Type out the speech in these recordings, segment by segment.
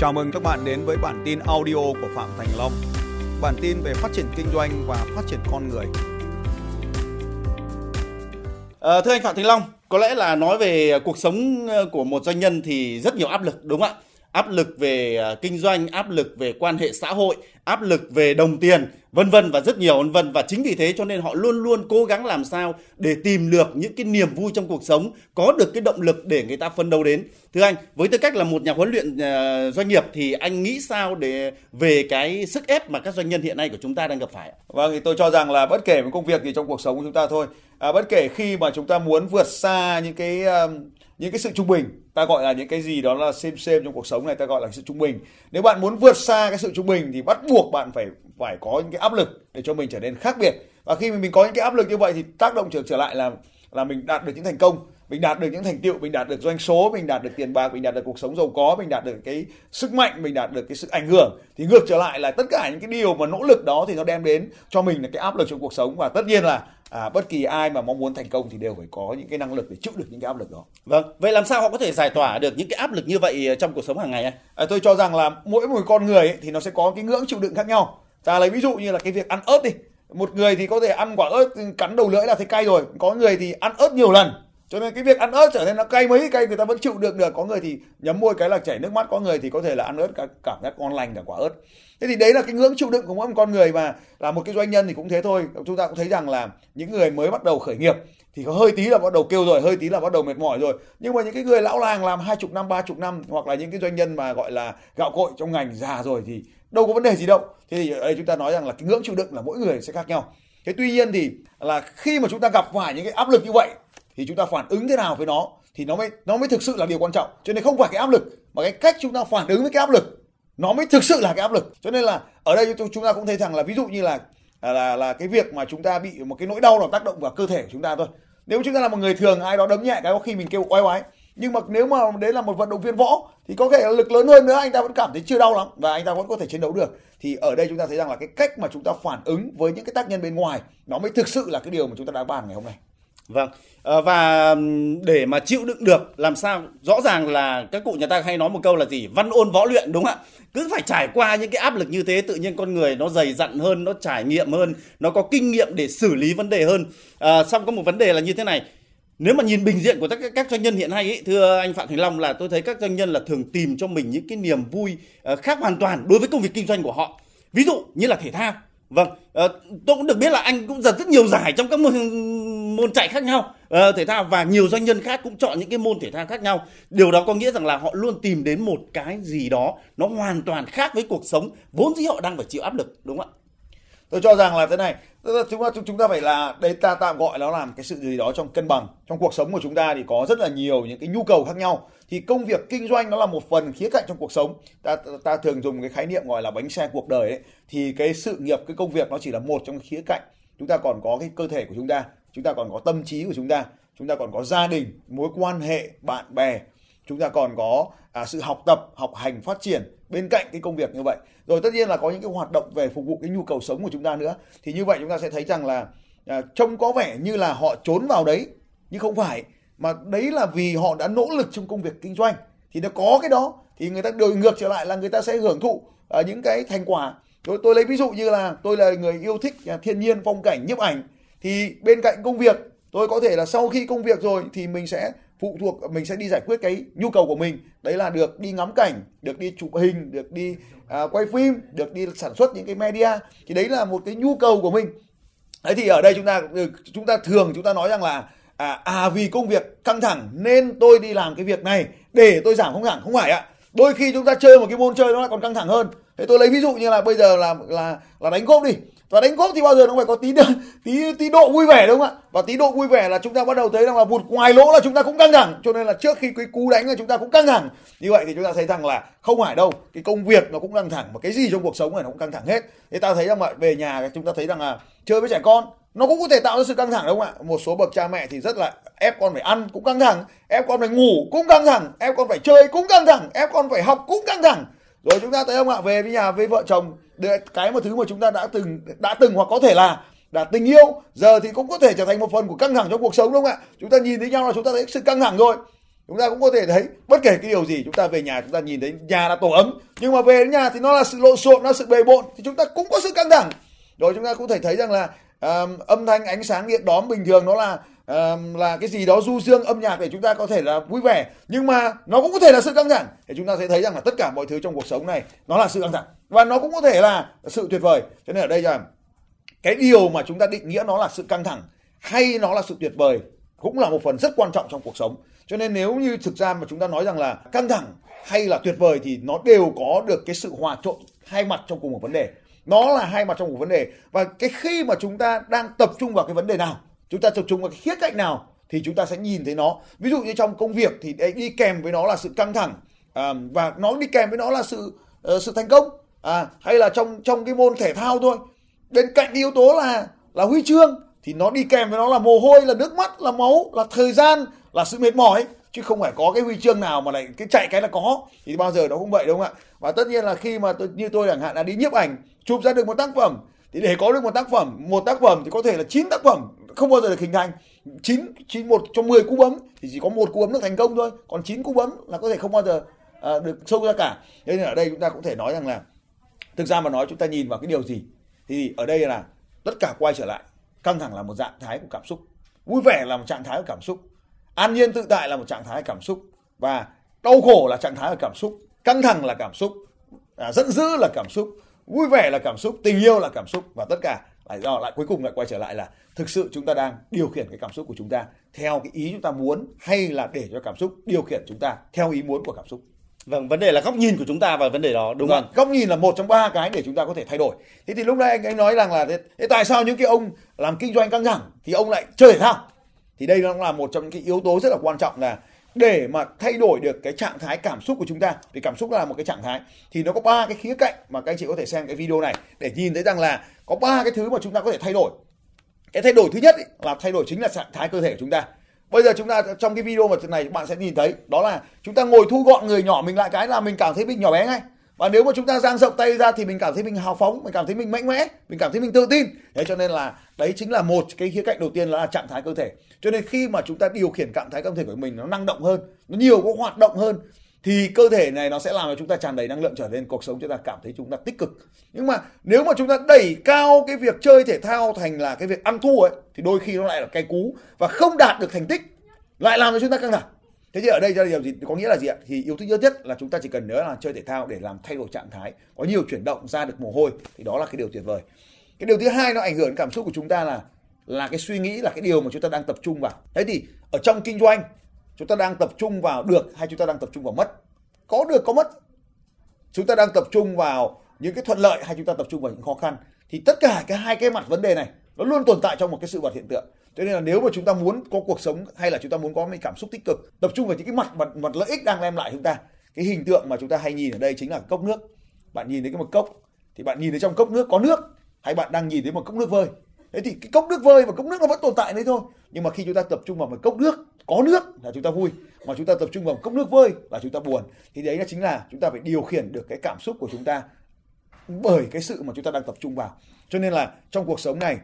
Chào mừng các bạn đến với bản tin audio của Phạm Thành Long. Bản tin về phát triển kinh doanh và phát triển con người. À, thưa anh Phạm Thành Long, có lẽ là nói về cuộc sống ờ, của một doanh nhân thì rất nhiều áp lực đúng không ạ? Áp lực về à, kinh doanh, áp lực về quan hệ xã hội, áp lực về đồng tiền, vân vân và rất nhiều vân vân và chính vì thế cho nên họ luôn luôn cố gắng làm sao để tìm được những cái niềm vui trong cuộc sống, có được cái động lực để người ta phấn đấu đến. Thưa anh, với tư cách là một nhà huấn luyện à, doanh nghiệp thì anh nghĩ sao để về cái sức ép mà các doanh nhân hiện nay của chúng ta đang gặp phải? Vâng thì tôi cho rằng là bất kể một công việc gì trong cuộc sống của chúng ta thôi, à, bất kể khi mà chúng ta muốn vượt xa những cái uh, những cái sự trung bình. Ta gọi là những cái gì đó là xem xem trong cuộc sống này, ta gọi là sự trung bình. Nếu bạn muốn vượt xa cái sự trung bình thì bắt buộc bạn phải phải có những cái áp lực để cho mình trở nên khác biệt. Và khi mình có những cái áp lực như vậy thì tác động trở trở lại là là mình đạt được những thành công, mình đạt được những thành tựu, mình đạt được doanh số, mình đạt được tiền bạc, mình đạt được cuộc sống giàu có, mình đạt được cái sức mạnh, mình đạt được cái sự ảnh hưởng. Thì ngược trở lại là tất cả những cái điều mà nỗ lực đó thì nó đem đến cho mình là cái áp lực trong cuộc sống. Và tất nhiên là à, bất kỳ ai mà mong muốn thành công thì đều phải có những cái năng lực để chịu được những cái áp lực đó. Vâng, vậy làm sao họ có thể giải tỏa được những cái áp lực như vậy trong cuộc sống hàng ngày anh? À, tôi cho rằng là mỗi một con người ấy, thì nó sẽ có cái ngưỡng chịu đựng khác nhau. Ta lấy ví dụ như là cái việc ăn ớt đi. Một người thì có thể ăn quả ớt cắn đầu lưỡi là thấy cay rồi, có người thì ăn ớt nhiều lần cho nên cái việc ăn ớt trở nên nó cay mấy, cay người ta vẫn chịu được được. Có người thì nhấm môi cái là chảy nước mắt, có người thì có thể là ăn ớt cả, cảm giác ngon lành cả quả ớt. Thế thì đấy là cái ngưỡng chịu đựng của mỗi một con người và là một cái doanh nhân thì cũng thế thôi. Chúng ta cũng thấy rằng là những người mới bắt đầu khởi nghiệp thì có hơi tí là bắt đầu kêu rồi, hơi tí là bắt đầu mệt mỏi rồi. Nhưng mà những cái người lão làng làm hai chục năm, ba chục năm hoặc là những cái doanh nhân mà gọi là gạo cội trong ngành già rồi thì đâu có vấn đề gì đâu. Thế thì ở đây chúng ta nói rằng là cái ngưỡng chịu đựng là mỗi người sẽ khác nhau. Thế tuy nhiên thì là khi mà chúng ta gặp phải những cái áp lực như vậy thì chúng ta phản ứng thế nào với nó thì nó mới nó mới thực sự là điều quan trọng. Cho nên không phải cái áp lực, mà cái cách chúng ta phản ứng với cái áp lực, nó mới thực sự là cái áp lực. Cho nên là ở đây chúng ta cũng thấy rằng là ví dụ như là à, là là cái việc mà chúng ta bị một cái nỗi đau nào tác động vào cơ thể của chúng ta thôi. Nếu chúng ta là một người thường, ai đó đấm nhẹ cái có khi mình kêu oai oái. Nhưng mà nếu mà đấy là một vận động viên võ thì có thể là lực lớn hơn nữa, anh ta vẫn cảm thấy chưa đau lắm và anh ta vẫn có thể chiến đấu được. Thì ở đây chúng ta thấy rằng là cái cách mà chúng ta phản ứng với những cái tác nhân bên ngoài nó mới thực sự là cái điều mà chúng ta đã bàn ngày hôm nay. Vâng, à, và để mà chịu đựng được làm sao? Rõ ràng là các cụ nhà ta hay nói một câu là gì? Văn ôn võ luyện đúng không ạ? Cứ phải trải qua những cái áp lực như thế tự nhiên con người nó dày dặn hơn nó trải nghiệm hơn nó có kinh nghiệm để xử lý vấn đề hơn. À, xong có một vấn đề là như thế này. Nếu mà nhìn bình diện của các các doanh nhân hiện nay ý, thưa anh Phạm Thành Long là tôi thấy các doanh nhân là thường tìm cho mình những cái niềm vui ờ, khác hoàn toàn đối với công việc kinh doanh của họ. Ví dụ như là thể thao. Vâng, tôi cũng được biết là anh cũng giật rất nhiều giải trong các môn môn chạy khác nhau. Uh, thể thao và nhiều doanh nhân khác cũng chọn những cái môn thể thao khác nhau. Điều đó có nghĩa rằng là họ luôn tìm đến một cái gì đó nó hoàn toàn khác với cuộc sống vốn dĩ họ đang phải chịu áp lực, đúng không ạ? tôi cho rằng là thế này chúng ta chúng ta phải là đây ta tạm gọi nó làm cái sự gì đó trong cân bằng. Trong cuộc sống của chúng ta thì có rất là nhiều những cái nhu cầu khác nhau. Thì công việc kinh doanh nó là một phần khía cạnh trong cuộc sống. Ta ta thường dùng cái khái niệm gọi là bánh xe cuộc đời ấy. Thì cái sự nghiệp cái công việc nó chỉ là một trong khía cạnh. Chúng ta còn có cái cơ thể của chúng ta chúng ta còn có tâm trí của chúng ta chúng ta còn có gia đình mối quan hệ bạn bè chúng ta còn có à, sự học tập học hành phát triển bên cạnh cái công việc như vậy. Rồi tất nhiên là có những cái hoạt động về phục vụ cái nhu cầu sống của chúng ta nữa. Thì như vậy chúng ta sẽ thấy rằng là à, trông có vẻ như là họ trốn vào đấy nhưng không phải. Mà đấy là vì họ đã nỗ lực trong công việc kinh doanh. Thì nó có cái đó thì người ta đổi ngược trở lại là người ta sẽ hưởng thụ à, những cái thành quả. Tôi tôi lấy ví dụ như là tôi là người yêu thích à, thiên nhiên phong cảnh nhiếp ảnh thì bên cạnh công việc tôi có thể là sau khi công việc rồi thì mình sẽ phụ thuộc mình sẽ đi giải quyết cái nhu cầu của mình. Đấy là được đi ngắm cảnh được đi chụp hình được đi à, quay phim được đi sản xuất những cái media. Thì đấy là một cái nhu cầu của mình. Đấy thì ở đây chúng ta ừ, chúng ta thường chúng ta nói rằng là à, à vì công việc căng thẳng nên tôi đi làm cái việc này để tôi giảm không thẳng. Không phải ạ. Đôi khi chúng ta chơi một cái môn chơi nó lại còn căng thẳng hơn. Thế tôi lấy ví dụ như là bây giờ là là là đánh golf đi và đánh golf thì bao giờ nó phải có tí tí tí độ vui vẻ, đúng không ạ? Và tí độ vui vẻ là chúng ta bắt đầu thấy rằng là vụt ngoài lỗ là chúng ta cũng căng thẳng. Cho nên là trước khi cái cú đánh là chúng ta cũng căng thẳng. Như vậy thì chúng ta thấy rằng là không phải đâu, cái công việc nó cũng căng thẳng và cái gì trong cuộc sống này nó cũng căng thẳng hết. Thế ta thấy rằng là về nhà chúng ta thấy rằng là chơi với trẻ con, nó cũng có thể tạo ra sự căng thẳng đúng không ạ? Một số bậc cha mẹ thì rất là ép con phải ăn cũng căng thẳng, ép con phải ngủ cũng căng thẳng, ép con phải chơi cũng căng thẳng, ép con phải học cũng căng thẳng rồi chúng ta thấy không ạ về với nhà với vợ chồng. Cái một thứ mà chúng ta đã từng đã từng hoặc có thể là đã tình yêu giờ thì cũng có thể trở thành một phần của căng thẳng trong cuộc sống đúng không ạ? Chúng ta nhìn thấy nhau là chúng ta thấy sự căng thẳng rồi. Chúng ta cũng có thể thấy bất kể cái điều gì chúng ta về nhà chúng ta nhìn thấy nhà là tổ ấm. Nhưng mà về đến nhà thì nó là sự lộn xộn nó là sự bề bộn thì chúng ta cũng có sự căng thẳng. Rồi chúng ta cũng thể thấy rằng là um, âm thanh ánh sáng điện đóm bình thường nó là là cái gì đó du dương, âm nhạc để chúng ta có thể là vui vẻ. Nhưng mà nó cũng có thể là sự căng thẳng. Thì chúng ta sẽ thấy rằng là tất cả mọi thứ trong cuộc sống này, nó là sự căng thẳng. Và nó cũng có thể là sự tuyệt vời. Cho nên ở đây là cái điều mà chúng ta định nghĩa nó là sự căng thẳng hay nó là sự tuyệt vời cũng là một phần rất quan trọng trong cuộc sống. Cho nên nếu như thực ra mà chúng ta nói rằng là căng thẳng hay là tuyệt vời thì nó đều có được cái sự hòa trộn hai mặt trong cùng một vấn đề. Nó là hai mặt trong một vấn đề. Và cái khi mà chúng ta đang tập trung vào cái vấn đề nào chúng ta tập trung vào cái khía cạnh nào thì chúng ta sẽ nhìn thấy nó. Ví dụ như trong công việc thì đi kèm với nó là sự căng thẳng à, và nó đi kèm với nó là sự uh, sự thành công à, hay là trong trong cái môn thể thao thôi. Bên cạnh yếu tố là là huy chương thì nó đi kèm với nó là mồ hôi là nước mắt là máu là thời gian là sự mệt mỏi chứ không phải có cái huy chương nào mà lại cái chạy cái là có. Thì bao giờ nó cũng vậy đúng không ạ? Và tất nhiên là khi mà tôi, như tôi chẳng hạn là đi nhiếp ảnh chụp ra được một tác phẩm thì để có được một tác phẩm một tác phẩm thì có thể là chín tác phẩm không bao giờ được hình thành. Chín chín một trong 10 cú bấm thì chỉ có một cú bấm được thành công thôi. Còn chín cú bấm là có thể không bao giờ à, được sâu ra cả. Thế nên ở đây chúng ta cũng thể nói rằng là thực ra mà nói chúng ta nhìn vào cái điều gì thì ở đây là tất cả quay trở lại căng thẳng là một trạng thái của cảm xúc. Vui vẻ là một trạng thái của cảm xúc. An nhiên tự tại là một trạng thái của cảm xúc. Và đau khổ là trạng thái của cảm xúc. Căng thẳng là cảm xúc. À, giận dữ là cảm xúc vui vẻ là cảm xúc tình yêu là cảm xúc và tất cả lại do lại cuối cùng lại quay trở lại là thực sự chúng ta đang điều khiển cái cảm xúc của chúng ta theo cái ý chúng ta muốn hay là để cho cảm xúc điều khiển chúng ta theo ý muốn của cảm xúc Vâng, vấn đề là góc nhìn của chúng ta vào vấn đề đó đúng vâng, không? Góc nhìn là một trong ba cái để chúng ta có thể thay đổi. Thế thì lúc này anh ấy nói rằng là thế, thế tại sao những cái ông làm kinh doanh căng thẳng thì ông lại chơi thể thao? Thì đây nó là một trong những cái yếu tố rất là quan trọng là để mà thay đổi được cái trạng thái cảm xúc của chúng ta thì cảm xúc là một cái trạng thái thì nó có ba cái khía cạnh mà các anh chị có thể xem cái video này để nhìn thấy rằng là có ba cái thứ mà chúng ta có thể thay đổi. Cái thay đổi thứ nhất ý, là thay đổi chính là trạng thái cơ thể của chúng ta. Bây giờ chúng ta trong cái video mà này bạn sẽ nhìn thấy đó là chúng ta ngồi thu gọn người nhỏ mình lại cái là mình cảm thấy mình nhỏ bé ngay và nếu mà chúng ta dang rộng tay ra thì mình cảm thấy mình hào phóng, mình cảm thấy mình mạnh mẽ, mình cảm thấy mình tự tin. Thế cho nên là đấy chính là một cái khía cạnh đầu tiên là trạng thái cơ thể. Cho nên khi mà chúng ta điều khiển trạng thái cơ thể của mình nó năng động hơn, nó nhiều có hoạt động hơn, thì cơ thể này nó sẽ làm cho chúng ta tràn đầy năng lượng trở nên cuộc sống chúng ta cảm thấy chúng ta tích cực. Nhưng mà nếu mà chúng ta đẩy cao cái việc chơi thể thao thành là cái việc ăn thua ấy, thì đôi khi nó lại là cái cú và không đạt được thành tích, lại làm cho chúng ta căng thẳng thế thì ở đây ra điều gì, có nghĩa là gì ạ? Thì yếu tố nhất nhất là chúng ta chỉ cần nhớ là chơi thể thao để làm thay đổi trạng thái, có nhiều chuyển động, ra được mồ hôi, thì đó là cái điều tuyệt vời. Cái điều thứ hai nó ảnh hưởng đến cảm xúc của chúng ta là là cái suy nghĩ, là cái điều mà chúng ta đang tập trung vào. Thế thì ở trong kinh doanh, chúng ta đang tập trung vào được hay chúng ta đang tập trung vào mất? Có được, có mất. Chúng ta đang tập trung vào những cái thuận lợi hay chúng ta tập trung vào những khó khăn. Thì tất cả cái hai cái mặt vấn đề này, nó luôn tồn tại trong một cái sự vật hiện tượng cho nên là nếu mà chúng ta muốn có cuộc sống hay là chúng ta muốn có những cảm xúc tích cực tập trung vào những cái mặt mặt, mặt lợi ích đang đem lại chúng ta cái hình tượng mà chúng ta hay nhìn ở đây chính là cốc nước bạn nhìn thấy cái một cốc thì bạn nhìn thấy trong cốc nước có nước hay bạn đang nhìn thấy một cốc nước vơi thế thì cái cốc nước vơi và cốc nước nó vẫn tồn tại đấy thôi nhưng mà khi chúng ta tập trung vào một cốc nước có nước là chúng ta vui mà chúng ta tập trung vào một cốc nước vơi là chúng ta buồn thì đấy là chính là chúng ta phải điều khiển được cái cảm xúc của chúng ta bởi cái sự mà chúng ta đang tập trung vào cho nên là trong cuộc sống này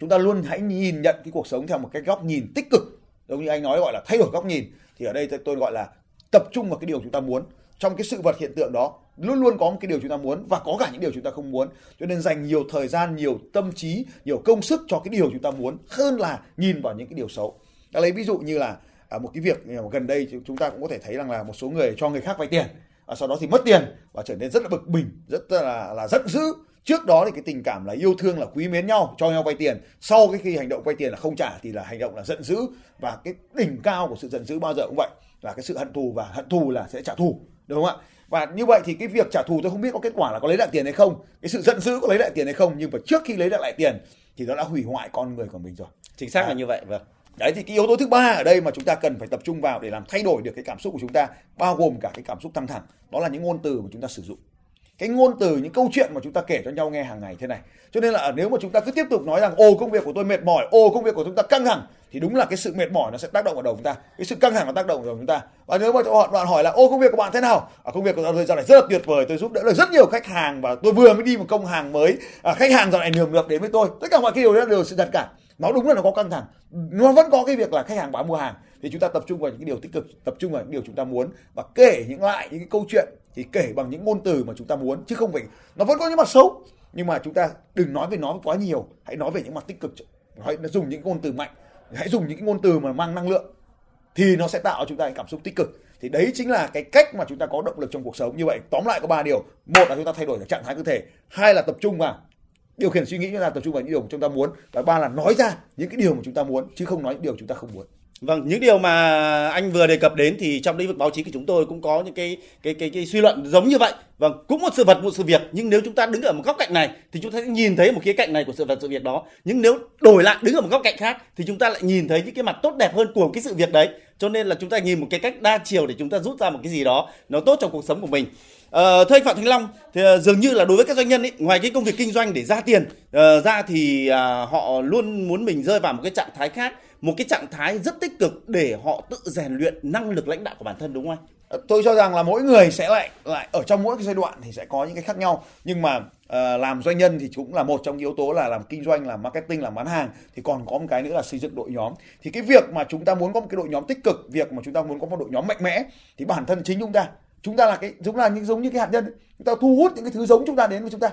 chúng ta luôn hãy nhìn nhận cái cuộc sống theo một cái góc nhìn tích cực. Giống như anh nói gọi là thay đổi góc nhìn thì ở đây tôi gọi là tập trung vào cái điều chúng ta muốn. Trong cái sự vật hiện tượng đó luôn luôn có một cái điều chúng ta muốn và có cả những điều chúng ta không muốn. Cho nên dành nhiều thời gian nhiều tâm trí nhiều công sức cho cái điều chúng ta muốn hơn là nhìn vào những cái điều xấu. Ta lấy ví dụ như là à, một cái việc à, gần đây chúng ta cũng có thể thấy rằng là một số người cho người khác vay tiền và sau đó thì mất tiền và trở nên rất là bực mình rất là là giận dữ trước đó thì cái tình cảm là yêu thương là quý mến nhau cho nhau vay tiền. Sau cái khi hành động vay tiền là không trả thì là hành động là giận dữ. Và cái đỉnh cao của sự giận dữ bao giờ cũng vậy. Là cái sự hận thù và hận thù là sẽ trả thù đúng không ạ? Và như vậy thì cái việc trả thù tôi không biết có kết quả là có lấy lại tiền hay không. Cái sự giận dữ có lấy lại tiền hay không. Nhưng mà trước khi lấy lại tiền thì nó đã hủy hoại con người của mình rồi. Chính xác à. là như vậy vâng. Đấy thì cái yếu tố thứ ba ở đây mà chúng ta cần phải tập trung vào để làm thay đổi được cái cảm xúc của chúng ta bao gồm cả cái cảm xúc căng thẳng đó là những ngôn từ mà chúng ta sử dụng cái ngôn từ những câu chuyện mà chúng ta kể cho nhau nghe hàng ngày thế này. Cho nên là nếu mà chúng ta cứ tiếp tục nói rằng ô công việc của tôi mệt mỏi ô công việc của chúng ta căng thẳng thì đúng là cái sự mệt mỏi nó sẽ tác động vào đầu chúng ta. Cái sự căng thẳng nó tác động vào đầu chúng ta. Và nếu mà họ bạn hỏi là ô công việc của bạn thế nào? À, công việc của tôi dạo này rất là tuyệt vời tôi giúp đỡ được rất nhiều khách hàng và tôi vừa mới đi một công hàng mới. À, khách hàng dạo này nườm nượp đến với tôi. Tất cả mọi cái điều đó đều sự thật cả. Nó đúng là nó có căng thẳng. Nó vẫn có cái việc là khách hàng bán mua hàng. Thì chúng ta tập trung vào những cái điều tích cực tập trung vào những điều chúng ta muốn và kể những lại những cái câu chuyện thì kể bằng những ngôn từ mà chúng ta muốn, chứ không phải nó vẫn có những mặt xấu. Nhưng mà chúng ta đừng nói về nó quá nhiều, hãy nói về những mặt tích cực. Hãy dùng những ngôn từ mạnh, hãy dùng những ngôn từ mà mang năng lượng, thì nó sẽ tạo cho chúng ta cảm xúc tích cực. Thì đấy chính là cái cách mà chúng ta có động lực trong cuộc sống như vậy. Tóm lại có ba điều. Một là chúng ta thay đổi trạng thái cơ thể. Hai là tập trung vào điều khiển suy nghĩ, chúng ta tập trung vào những điều mà chúng ta muốn. Và ba là nói ra những cái điều mà chúng ta muốn, chứ không nói những điều chúng ta không muốn. Vâng, những điều mà anh vừa đề cập đến thì trong lĩnh vực báo chí của chúng tôi cũng có những cái cái cái cái suy luận giống như vậy. Vâng, cũng một sự vật một sự việc nhưng nếu chúng ta đứng ở một góc cạnh này thì chúng ta sẽ nhìn thấy một khía cạnh này của sự vật sự việc đó. Nhưng nếu đổi lại đứng ở một góc cạnh khác thì chúng ta lại nhìn thấy những cái mặt tốt đẹp hơn của cái sự việc đấy. Cho nên là chúng ta nhìn một cái cách đa chiều để chúng ta rút ra một cái gì đó nó tốt trong cuộc sống của mình. Ờ, thưa anh Phạm thanh Long, thì ờ, dường như là đối với các doanh nhân ấy, ngoài cái công việc kinh doanh để ra tiền uh, ra thì uh, họ luôn muốn mình rơi vào một cái trạng thái khác một cái trạng thái rất tích cực để họ tự rèn luyện năng lực lãnh đạo của bản thân đúng không anh? Ờ, tôi cho rằng là mỗi người sẽ lại lại ở trong mỗi cái giai đoạn thì sẽ có những cái khác nhau. Nhưng mà uh, làm doanh nhân thì cũng là một trong những yếu tố là làm kinh doanh làm marketing làm bán hàng. Thì còn có một cái nữa là xây dựng đội nhóm. Thì cái việc mà chúng ta muốn có một cái đội nhóm tích cực việc mà chúng ta muốn có một đội nhóm mạnh mẽ thì bản thân chính chúng ta chúng ta là cái chúng là những giống như cái hạt nhân chúng ta thu hút những cái thứ giống chúng ta đến với chúng ta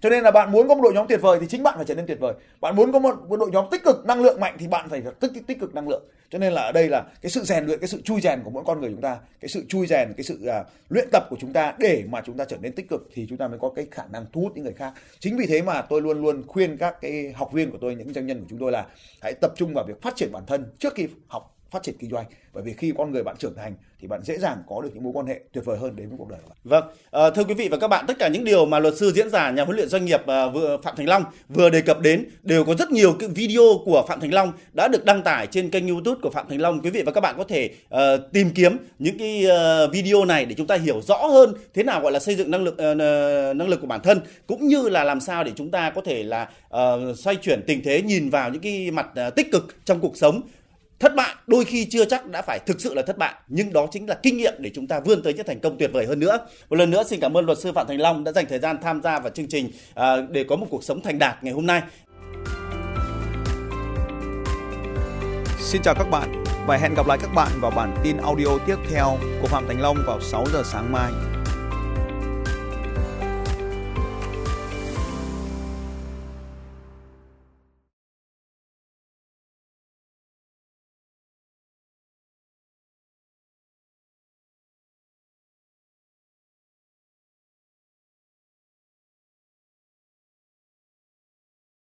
cho nên là bạn muốn có một đội nhóm tuyệt vời thì chính bạn phải trở nên tuyệt vời. Bạn muốn có một, một đội nhóm tích cực năng lượng mạnh thì bạn phải tích tích cực năng lượng. Cho nên là ở đây là cái sự rèn luyện cái sự chui rèn của mỗi con người chúng ta cái sự chui rèn cái sự uh, luyện tập của chúng ta để mà chúng ta trở nên tích cực thì chúng ta mới có cái khả năng thu hút những người khác. Chính vì thế mà tôi luôn luôn khuyên các cái học viên của tôi những doanh nhân của chúng tôi là hãy tập trung vào việc phát triển bản thân trước khi học phát triển kinh doanh bởi vì khi con người bạn trưởng thành thì bạn dễ dàng có được những mối quan hệ tuyệt vời hơn đến với cuộc đời của bạn. Vâng, à, thưa quý vị và các bạn, tất cả những điều mà luật sư diễn giả nhà huấn luyện doanh nghiệp à, vừa Phạm Thành Long vừa đề cập đến đều có rất nhiều cái video của Phạm Thành Long đã được đăng tải trên kênh YouTube của Phạm Thành Long. Quý vị và các bạn có thể à, tìm kiếm những cái à, video này để chúng ta hiểu rõ hơn thế nào gọi là xây dựng năng lực à, năng lực của bản thân cũng như là làm sao để chúng ta có thể là à, xoay chuyển tình thế nhìn vào những cái mặt à, tích cực trong cuộc sống thất bại, đôi khi chưa chắc đã phải thực sự là thất bại, nhưng đó chính là kinh nghiệm để chúng ta vươn tới những thành công tuyệt vời hơn nữa. Một lần nữa, xin cảm ơn luật sư phạm thành long đã dành thời gian tham gia vào chương trình à, để có một cuộc sống thành đạt ngày hôm nay. Xin chào các bạn và hẹn gặp lại các bạn vào bản tin audio tiếp theo của phạm thành long vào 6 giờ sáng mai.